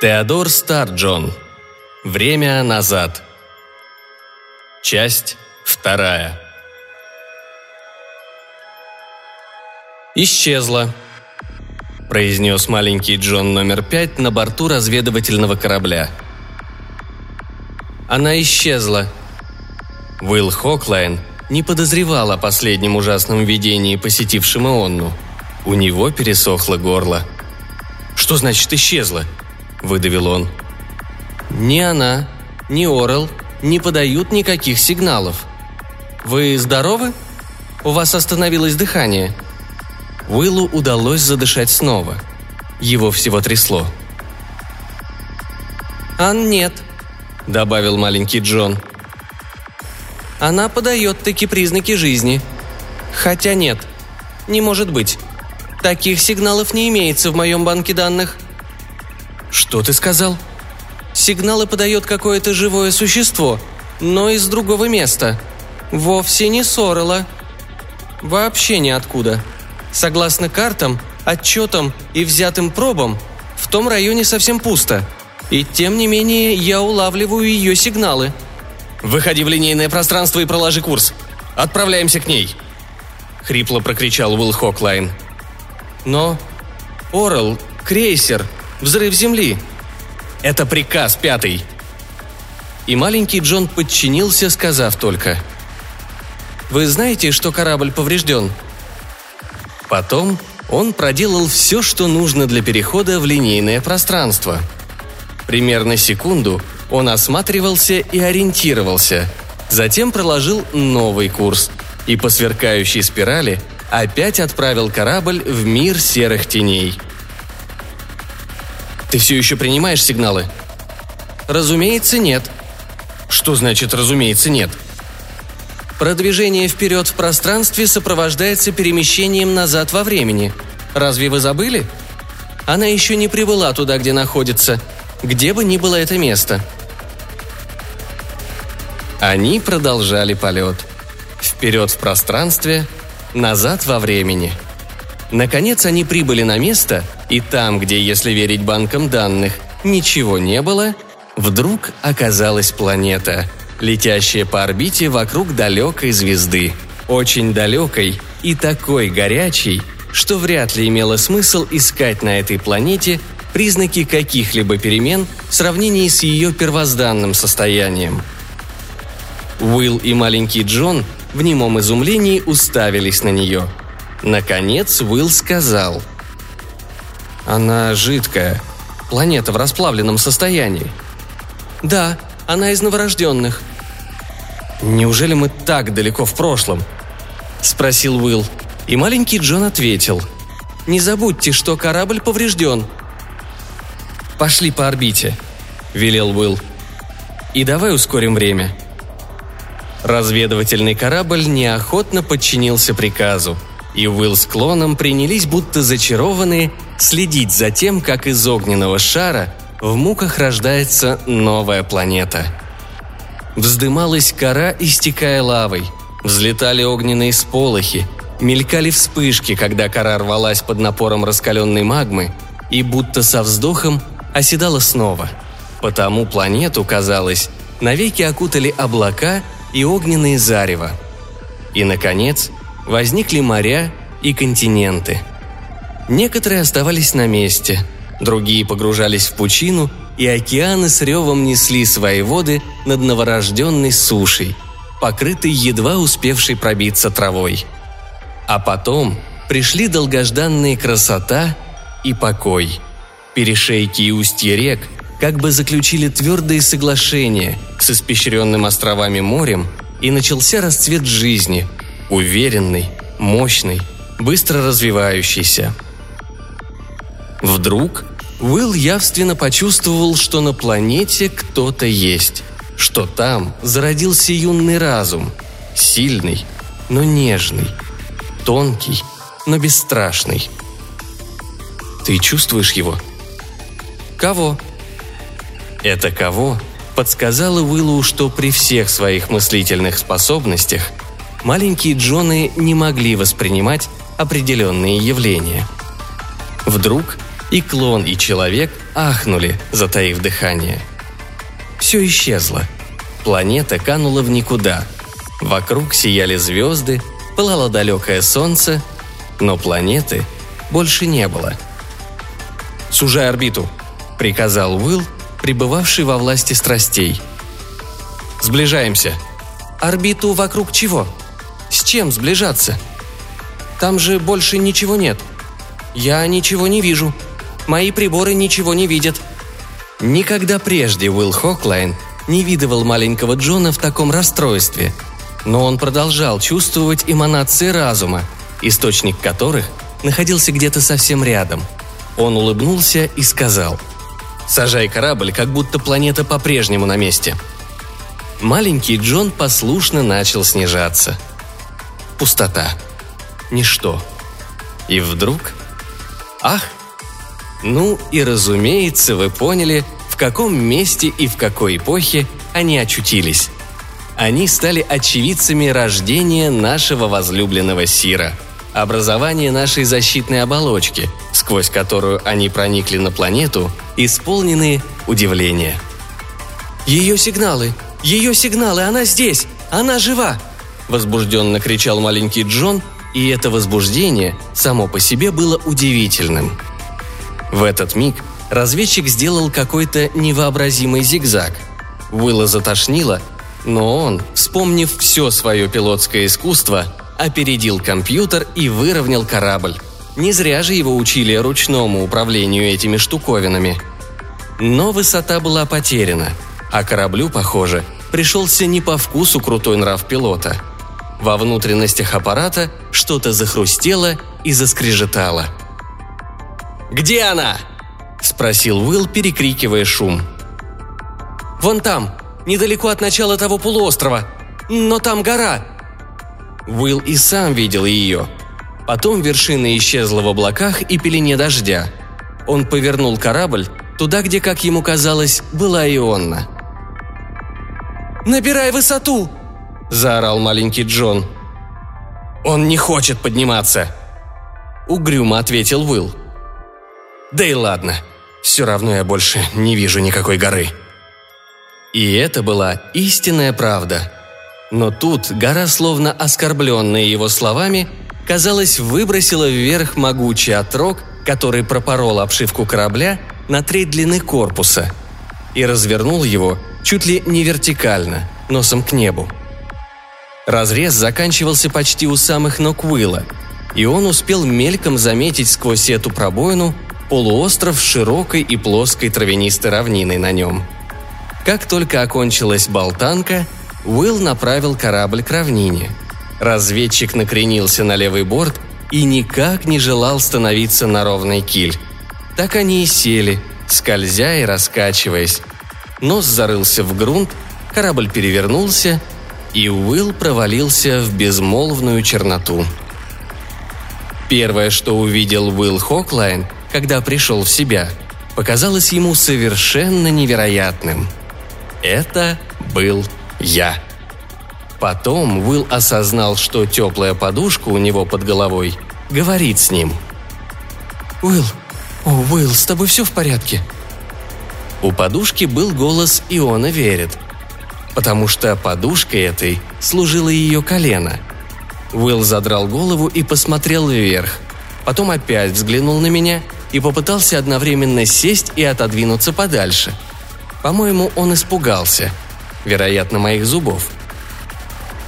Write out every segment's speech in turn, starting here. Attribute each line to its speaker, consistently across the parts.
Speaker 1: Теодор Старджон. Время назад. Часть вторая. «Исчезла», – произнес маленький Джон номер пять на борту разведывательного корабля. «Она исчезла». Уилл Хоклайн не подозревал о последнем ужасном видении, посетившем Ионну. У него пересохло горло. «Что значит исчезла?» – выдавил он. «Ни она, ни Орел не подают никаких сигналов. Вы здоровы? У вас остановилось дыхание?» Уиллу удалось задышать снова. Его всего трясло. «Ан нет», — добавил маленький Джон. «Она подает таки признаки жизни. Хотя нет, не может быть. Таких сигналов не имеется в моем банке данных». «Что ты сказал?» «Сигналы подает какое-то живое существо, но из другого места. Вовсе не Сорела. Вообще ниоткуда. Согласно картам, отчетам и взятым пробам, в том районе совсем пусто. И тем не менее я улавливаю ее сигналы. «Выходи в линейное пространство и проложи курс. Отправляемся к ней!» Хрипло прокричал Уилл Хоклайн. «Но... Орел, крейсер, взрыв Земли. Это приказ пятый!» И маленький Джон подчинился, сказав только. «Вы знаете, что корабль поврежден?» Потом он проделал все, что нужно для перехода в линейное пространство. Примерно секунду он осматривался и ориентировался, затем проложил новый курс и по сверкающей спирали опять отправил корабль в мир серых теней. «Ты все еще принимаешь сигналы?» «Разумеется, нет». «Что значит «разумеется, нет»?» Продвижение вперед в пространстве сопровождается перемещением назад во времени. Разве вы забыли? Она еще не прибыла туда, где находится, где бы ни было это место. Они продолжали полет. Вперед в пространстве, назад во времени. Наконец они прибыли на место, и там, где, если верить банкам данных, ничего не было, вдруг оказалась планета – летящая по орбите вокруг далекой звезды. Очень далекой и такой горячей, что вряд ли имело смысл искать на этой планете признаки каких-либо перемен в сравнении с ее первозданным состоянием. Уилл и маленький Джон в немом изумлении уставились на нее. Наконец Уилл сказал. «Она жидкая. Планета в расплавленном состоянии». «Да, она из новорожденных», «Неужели мы так далеко в прошлом?» – спросил Уилл. И маленький Джон ответил. «Не забудьте, что корабль поврежден». «Пошли по орбите», – велел Уилл. «И давай ускорим время». Разведывательный корабль неохотно подчинился приказу, и Уилл с Клоном принялись будто зачарованные следить за тем, как из огненного шара в муках рождается новая планета – Вздымалась кора, истекая лавой. Взлетали огненные сполохи. Мелькали вспышки, когда кора рвалась под напором раскаленной магмы и будто со вздохом оседала снова. Потому планету, казалось, навеки окутали облака и огненные зарева. И, наконец, возникли моря и континенты. Некоторые оставались на месте, другие погружались в пучину – и океаны с ревом несли свои воды над новорожденной сушей, покрытой едва успевшей пробиться травой. А потом пришли долгожданные красота и покой. Перешейки и устья рек как бы заключили твердые соглашения с испещренным островами морем, и начался расцвет жизни, уверенный, мощный, быстро развивающийся. Вдруг Уилл явственно почувствовал, что на планете кто-то есть, что там зародился юный разум, сильный, но нежный, тонкий, но бесстрашный. Ты чувствуешь его? Кого? Это кого подсказало Уиллу, что при всех своих мыслительных способностях маленькие Джоны не могли воспринимать определенные явления. Вдруг И клон, и человек ахнули, затаив дыхание. Все исчезло. Планета канула в никуда. Вокруг сияли звезды, пылало далекое солнце, но планеты больше не было. «Сужай орбиту», — приказал Уилл, пребывавший во власти страстей. «Сближаемся». «Орбиту вокруг чего? С чем сближаться? Там же больше ничего нет. Я ничего не вижу. Мои приборы ничего не видят». Никогда прежде Уилл Хоклайн не видывал маленького Джона в таком расстройстве, но он продолжал чувствовать эманации разума, источник которых находился где-то совсем рядом. Он улыбнулся и сказал «Сажай корабль, как будто планета по-прежнему на месте». Маленький Джон послушно начал снижаться. Пустота. Ничто. И вдруг... Ах! Ну и разумеется, вы поняли, в каком месте и в какой эпохе они очутились. Они стали очевидцами рождения нашего возлюбленного Сира, образования нашей защитной оболочки, сквозь которую они проникли на планету, исполненные удивления. «Ее сигналы! Ее сигналы! Она здесь! Она жива!» Возбужденно кричал маленький Джон, и это возбуждение само по себе было удивительным. В этот миг – разведчик сделал какой-то невообразимый зигзаг. Уилла затошнило, но он, вспомнив все свое пилотское искусство, опередил компьютер и выровнял корабль. Не зря же его учили ручному управлению этими штуковинами. Но высота была потеряна, а кораблю, похоже, пришелся не по вкусу крутой нрав пилота. Во внутренностях аппарата что-то захрустело и заскрежетало. «Где она?» – спросил Уилл, перекрикивая шум. «Вон там, недалеко от начала того полуострова. Но там гора!» Уилл и сам видел ее. Потом вершина исчезла в облаках и пелене дождя. Он повернул корабль туда, где, как ему казалось, была Ионна. «Набирай высоту!» – заорал маленький Джон. «Он не хочет подниматься!» – угрюмо ответил Уилл. «Да и ладно», все равно я больше не вижу никакой горы. И это была истинная правда. Но тут гора, словно оскорбленная его словами, казалось, выбросила вверх могучий отрог, который пропорол обшивку корабля на треть длины корпуса и развернул его чуть ли не вертикально, носом к небу. Разрез заканчивался почти у самых ног Уилла, и он успел мельком заметить сквозь эту пробоину полуостров с широкой и плоской травянистой равниной на нем. Как только окончилась болтанка, Уилл направил корабль к равнине. Разведчик накренился на левый борт и никак не желал становиться на ровной киль. Так они и сели, скользя и раскачиваясь. Нос зарылся в грунт, корабль перевернулся, и Уилл провалился в безмолвную черноту. Первое, что увидел Уилл Хоклайн – когда пришел в себя, показалось ему совершенно невероятным. Это был я. Потом Уилл осознал, что теплая подушка у него под головой говорит с ним. «Уилл, о, Уилл, с тобой все в порядке?» У подушки был голос Иона верит, потому что подушкой этой служило ее колено. Уилл задрал голову и посмотрел вверх, потом опять взглянул на меня и попытался одновременно сесть и отодвинуться подальше. По-моему, он испугался. Вероятно, моих зубов.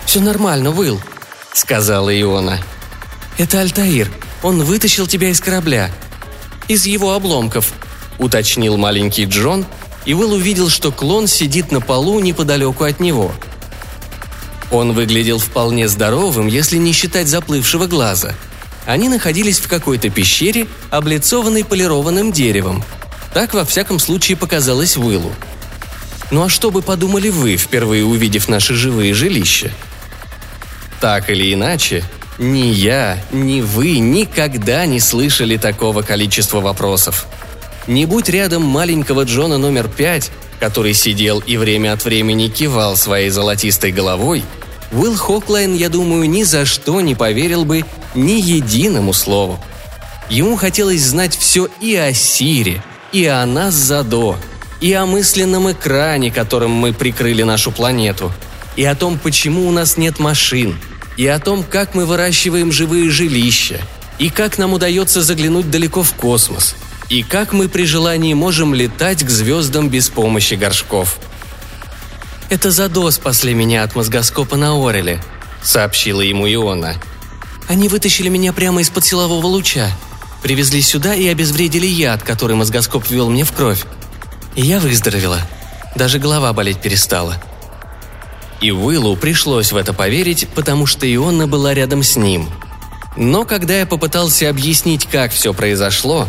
Speaker 1: «Все нормально, Уилл», — сказала Иона. «Это Альтаир. Он вытащил тебя из корабля. Из его обломков», — уточнил маленький Джон, и Уилл увидел, что клон сидит на полу неподалеку от него. Он выглядел вполне здоровым, если не считать заплывшего глаза — они находились в какой-то пещере, облицованной полированным деревом. Так, во всяком случае, показалось Уиллу. Ну а что бы подумали вы, впервые увидев наши живые жилища? Так или иначе, ни я, ни вы никогда не слышали такого количества вопросов. Не будь рядом маленького Джона номер пять, который сидел и время от времени кивал своей золотистой головой, Уилл Хоклайн, я думаю, ни за что не поверил бы ни единому слову. Ему хотелось знать все и о Сире, и о нас Задо, и о мысленном экране, которым мы прикрыли нашу планету, и о том, почему у нас нет машин, и о том, как мы выращиваем живые жилища, и как нам удается заглянуть далеко в космос, и как мы при желании можем летать к звездам без помощи горшков. «Это Задо спасли меня от мозгоскопа на Ореле», — сообщила ему Иона. «Они вытащили меня прямо из-под силового луча. Привезли сюда и обезвредили яд, который мозгоскоп ввел мне в кровь. И я выздоровела. Даже голова болеть перестала. И Уиллу пришлось в это поверить, потому что Иона была рядом с ним. Но когда я попытался объяснить, как все произошло,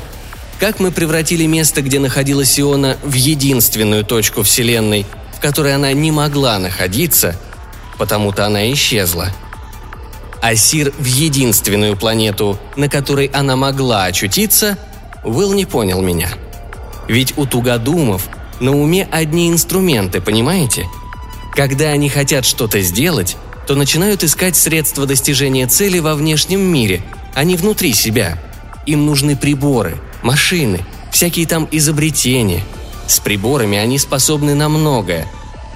Speaker 1: как мы превратили место, где находилась Иона, в единственную точку Вселенной, в которой она не могла находиться, потому-то она исчезла – а Сир в единственную планету, на которой она могла очутиться, Уилл не понял меня. Ведь у тугодумов на уме одни инструменты, понимаете? Когда они хотят что-то сделать, то начинают искать средства достижения цели во внешнем мире, а не внутри себя. Им нужны приборы, машины, всякие там изобретения. С приборами они способны на многое.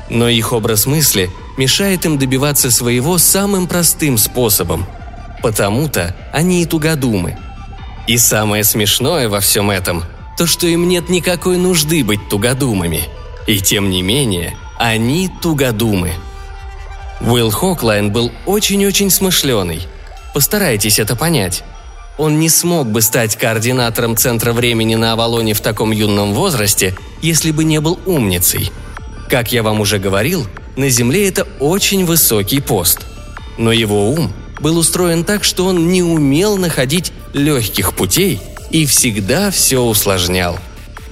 Speaker 1: Но их образ мысли мешает им добиваться своего самым простым способом. Потому-то они и тугодумы. И самое смешное во всем этом – то, что им нет никакой нужды быть тугодумами. И тем не менее, они тугодумы. Уилл Хоклайн был очень-очень смышленый. Постарайтесь это понять. Он не смог бы стать координатором Центра времени на Авалоне в таком юном возрасте, если бы не был умницей. Как я вам уже говорил, на Земле это очень высокий пост. Но его ум был устроен так, что он не умел находить легких путей и всегда все усложнял.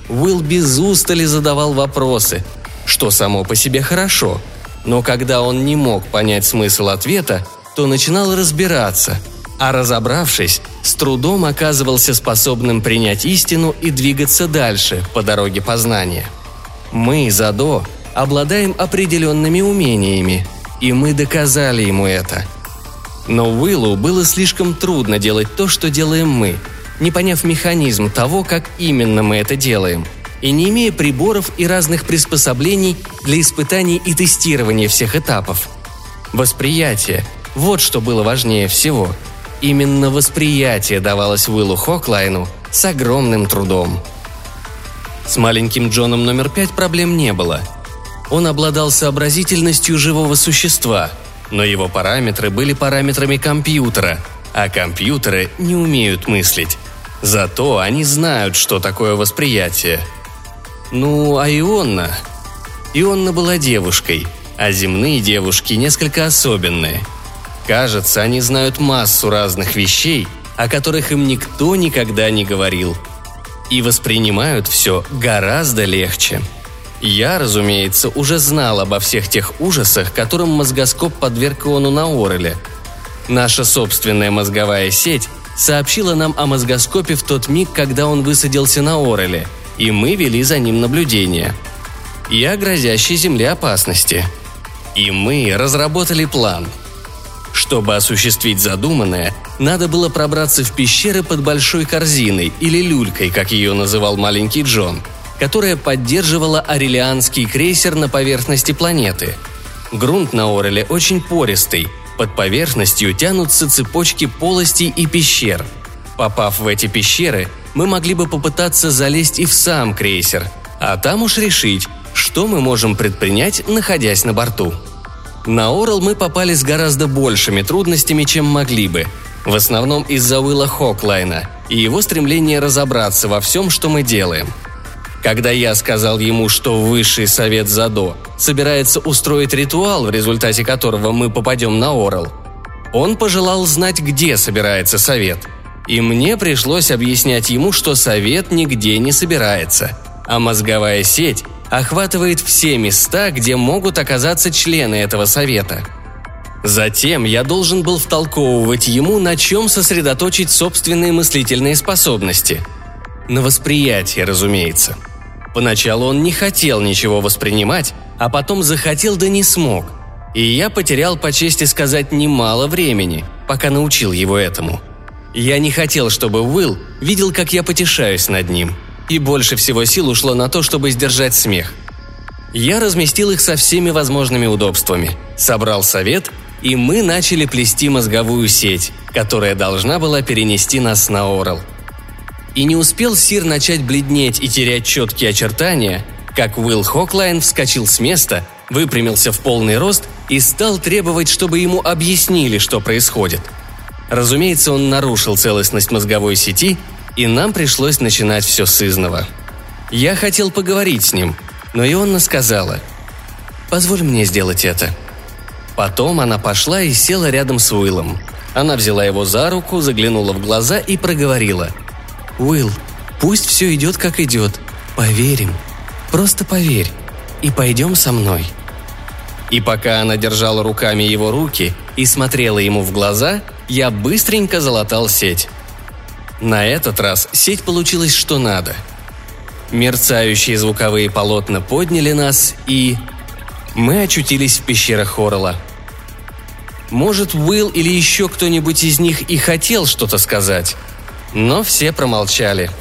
Speaker 1: Уилл без устали задавал вопросы, что само по себе хорошо, но когда он не мог понять смысл ответа, то начинал разбираться, а разобравшись, с трудом оказывался способным принять истину и двигаться дальше по дороге познания. Мы, Задо, обладаем определенными умениями, и мы доказали ему это. Но Уиллу было слишком трудно делать то, что делаем мы, не поняв механизм того, как именно мы это делаем, и не имея приборов и разных приспособлений для испытаний и тестирования всех этапов. Восприятие – вот что было важнее всего. Именно восприятие давалось Уиллу Хоклайну с огромным трудом. С маленьким Джоном номер пять проблем не было – он обладал сообразительностью живого существа, но его параметры были параметрами компьютера, а компьютеры не умеют мыслить. Зато они знают, что такое восприятие. Ну, а Ионна? Ионна была девушкой, а земные девушки несколько особенные. Кажется, они знают массу разных вещей, о которых им никто никогда не говорил. И воспринимают все гораздо легче. Я, разумеется, уже знал обо всех тех ужасах, которым мозгоскоп подверг Иону на Ореле. Наша собственная мозговая сеть сообщила нам о мозгоскопе в тот миг, когда он высадился на Ореле, и мы вели за ним наблюдение. И о грозящей Земле опасности. И мы разработали план. Чтобы осуществить задуманное, надо было пробраться в пещеры под большой корзиной или люлькой, как ее называл маленький Джон – которая поддерживала арелианский крейсер на поверхности планеты. Грунт на Ореле очень пористый, под поверхностью тянутся цепочки полостей и пещер. Попав в эти пещеры, мы могли бы попытаться залезть и в сам крейсер, а там уж решить, что мы можем предпринять, находясь на борту. На Орел мы попали с гораздо большими трудностями, чем могли бы, в основном из-за Уилла Хоклайна и его стремления разобраться во всем, что мы делаем – когда я сказал ему, что Высший Совет Задо собирается устроить ритуал, в результате которого мы попадем на Орел, он пожелал знать, где собирается Совет. И мне пришлось объяснять ему, что Совет нигде не собирается, а мозговая сеть охватывает все места, где могут оказаться члены этого Совета. Затем я должен был втолковывать ему, на чем сосредоточить собственные мыслительные способности. На восприятие, разумеется – Поначалу он не хотел ничего воспринимать, а потом захотел да не смог. И я потерял, по чести сказать, немало времени, пока научил его этому. Я не хотел, чтобы Уилл видел, как я потешаюсь над ним. И больше всего сил ушло на то, чтобы сдержать смех. Я разместил их со всеми возможными удобствами, собрал совет, и мы начали плести мозговую сеть, которая должна была перенести нас на Орел. И не успел Сир начать бледнеть и терять четкие очертания, как Уилл Хоклайн вскочил с места, выпрямился в полный рост и стал требовать, чтобы ему объяснили, что происходит – Разумеется, он нарушил целостность мозговой сети, и нам пришлось начинать все с изного. Я хотел поговорить с ним, но Ионна сказала «Позволь мне сделать это». Потом она пошла и села рядом с Уиллом. Она взяла его за руку, заглянула в глаза и проговорила. «Уилл, пусть все идет, как идет. Поверим. Просто поверь. И пойдем со мной». И пока она держала руками его руки и смотрела ему в глаза – я быстренько залатал сеть. На этот раз сеть получилась что надо. Мерцающие звуковые полотна подняли нас, и... Мы очутились в пещерах Хоррелла. Может, Уилл или еще кто-нибудь из них и хотел что-то сказать, но все промолчали.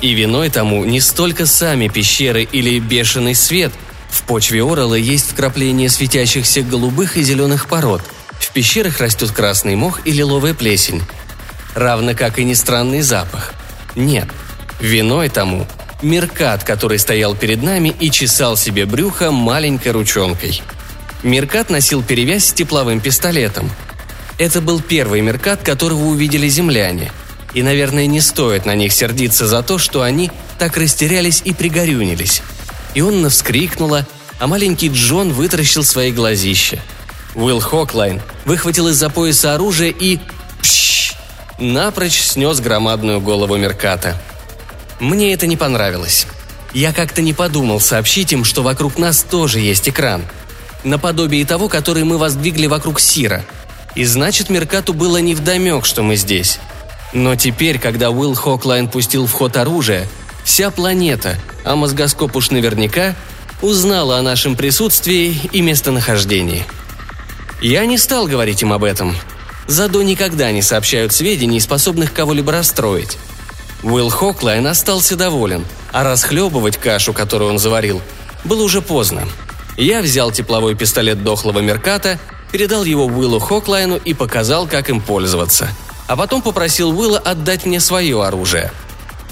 Speaker 1: И виной тому не столько сами пещеры или бешеный свет. В почве Орелла есть вкрапление светящихся голубых и зеленых пород – в пещерах растет красный мох и лиловая плесень. Равно как и не странный запах. Нет, виной тому Меркат, который стоял перед нами и чесал себе брюхо маленькой ручонкой. Меркат носил перевязь с тепловым пистолетом. Это был первый Меркат, которого увидели земляне. И, наверное, не стоит на них сердиться за то, что они так растерялись и пригорюнились. И он вскрикнула, а маленький Джон вытаращил свои глазища – Уилл Хоклайн выхватил из-за пояса оружие и... Пш! Напрочь снес громадную голову Мерката. Мне это не понравилось. Я как-то не подумал сообщить им, что вокруг нас тоже есть экран. Наподобие того, который мы воздвигли вокруг Сира. И значит, Меркату было невдомек, что мы здесь. Но теперь, когда Уилл Хоклайн пустил в ход оружие, вся планета, а мозгоскоп уж наверняка, узнала о нашем присутствии и местонахождении – я не стал говорить им об этом. Задо никогда не сообщают сведений, способных кого-либо расстроить. Уилл Хоклайн остался доволен, а расхлебывать кашу, которую он заварил, было уже поздно. Я взял тепловой пистолет дохлого Мерката, передал его Уиллу Хоклайну и показал, как им пользоваться. А потом попросил Уилла отдать мне свое оружие.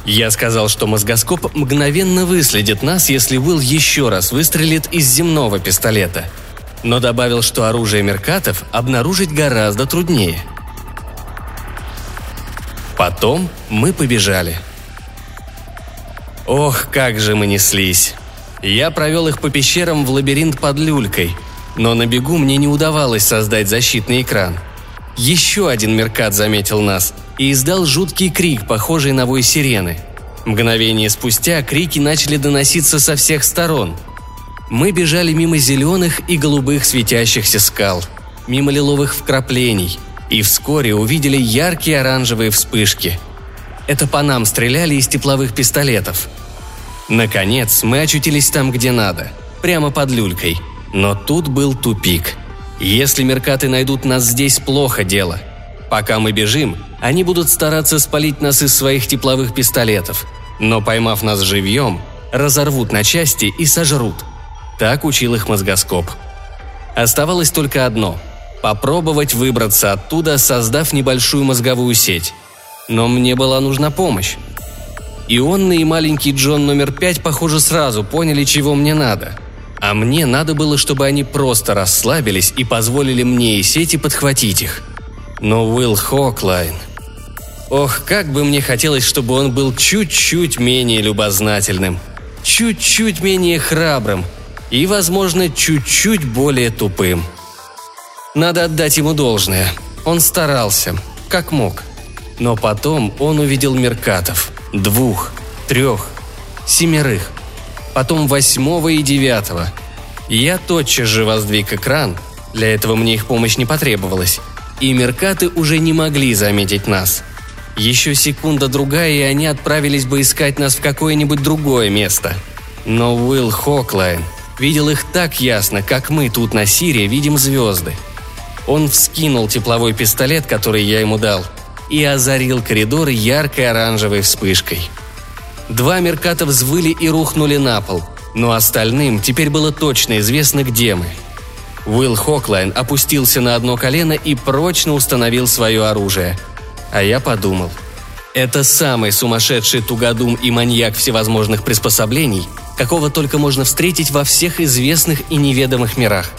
Speaker 1: Я сказал, что мозгоскоп мгновенно выследит нас, если Уилл еще раз выстрелит из земного пистолета – но добавил, что оружие Меркатов обнаружить гораздо труднее. Потом мы побежали. Ох, как же мы неслись. Я провел их по пещерам в лабиринт под люлькой, но на бегу мне не удавалось создать защитный экран. Еще один Меркат заметил нас и издал жуткий крик, похожий на вой сирены. Мгновение спустя крики начали доноситься со всех сторон – мы бежали мимо зеленых и голубых светящихся скал, мимо лиловых вкраплений, и вскоре увидели яркие оранжевые вспышки. Это по нам стреляли из тепловых пистолетов. Наконец, мы очутились там, где надо, прямо под люлькой. Но тут был тупик. Если меркаты найдут нас здесь, плохо дело. Пока мы бежим, они будут стараться спалить нас из своих тепловых пистолетов. Но поймав нас живьем, разорвут на части и сожрут – так учил их мозгоскоп. Оставалось только одно – попробовать выбраться оттуда, создав небольшую мозговую сеть. Но мне была нужна помощь. Ионна и маленький Джон номер пять, похоже, сразу поняли, чего мне надо. А мне надо было, чтобы они просто расслабились и позволили мне и сети подхватить их. Но Уилл Хоклайн... Ох, как бы мне хотелось, чтобы он был чуть-чуть менее любознательным, чуть-чуть менее храбрым – и, возможно, чуть-чуть более тупым. Надо отдать ему должное. Он старался, как мог. Но потом он увидел Меркатов. Двух, трех, семерых. Потом восьмого и девятого. Я тотчас же воздвиг экран. Для этого мне их помощь не потребовалась. И Меркаты уже не могли заметить нас. Еще секунда-другая, и они отправились бы искать нас в какое-нибудь другое место. Но Уилл Хоклайн – видел их так ясно, как мы тут на Сирии видим звезды. Он вскинул тепловой пистолет, который я ему дал, и озарил коридор яркой оранжевой вспышкой. Два мерката взвыли и рухнули на пол, но остальным теперь было точно известно, где мы. Уилл Хоклайн опустился на одно колено и прочно установил свое оружие. А я подумал, это самый сумасшедший тугодум и маньяк всевозможных приспособлений, какого только можно встретить во всех известных и неведомых мирах.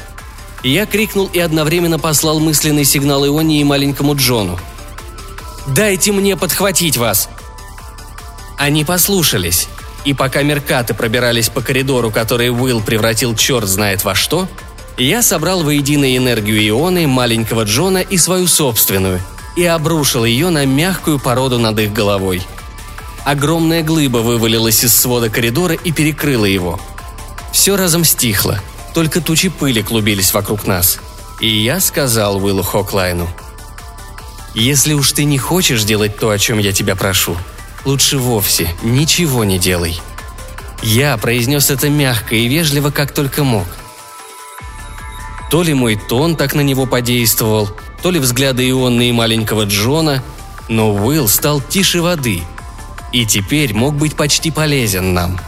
Speaker 1: Я крикнул и одновременно послал мысленный сигнал Ионе и маленькому Джону. «Дайте мне подхватить вас!» Они послушались, и пока Меркаты пробирались по коридору, который Уилл превратил черт знает во что, я собрал воедино энергию Ионы, маленького Джона и свою собственную, и обрушил ее на мягкую породу над их головой – Огромная глыба вывалилась из свода коридора и перекрыла его. Все разом стихло, только тучи пыли клубились вокруг нас. И я сказал Уиллу Хоклайну. «Если уж ты не хочешь делать то, о чем я тебя прошу, лучше вовсе ничего не делай». Я произнес это мягко и вежливо, как только мог. То ли мой тон так на него подействовал, то ли взгляды Ионны и маленького Джона, но Уилл стал тише воды – и теперь мог быть почти полезен нам.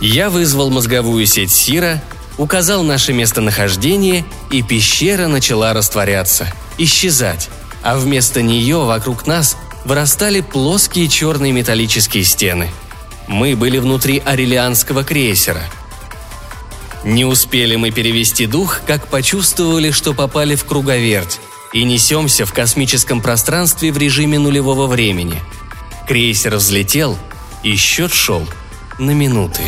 Speaker 1: Я вызвал мозговую сеть Сира, указал наше местонахождение, и пещера начала растворяться, исчезать, а вместо нее вокруг нас вырастали плоские черные металлические стены. Мы были внутри арелианского крейсера. Не успели мы перевести дух, как почувствовали, что попали в круговерть и несемся в космическом пространстве в режиме нулевого времени – Крейсер взлетел, и счет шел на минуты.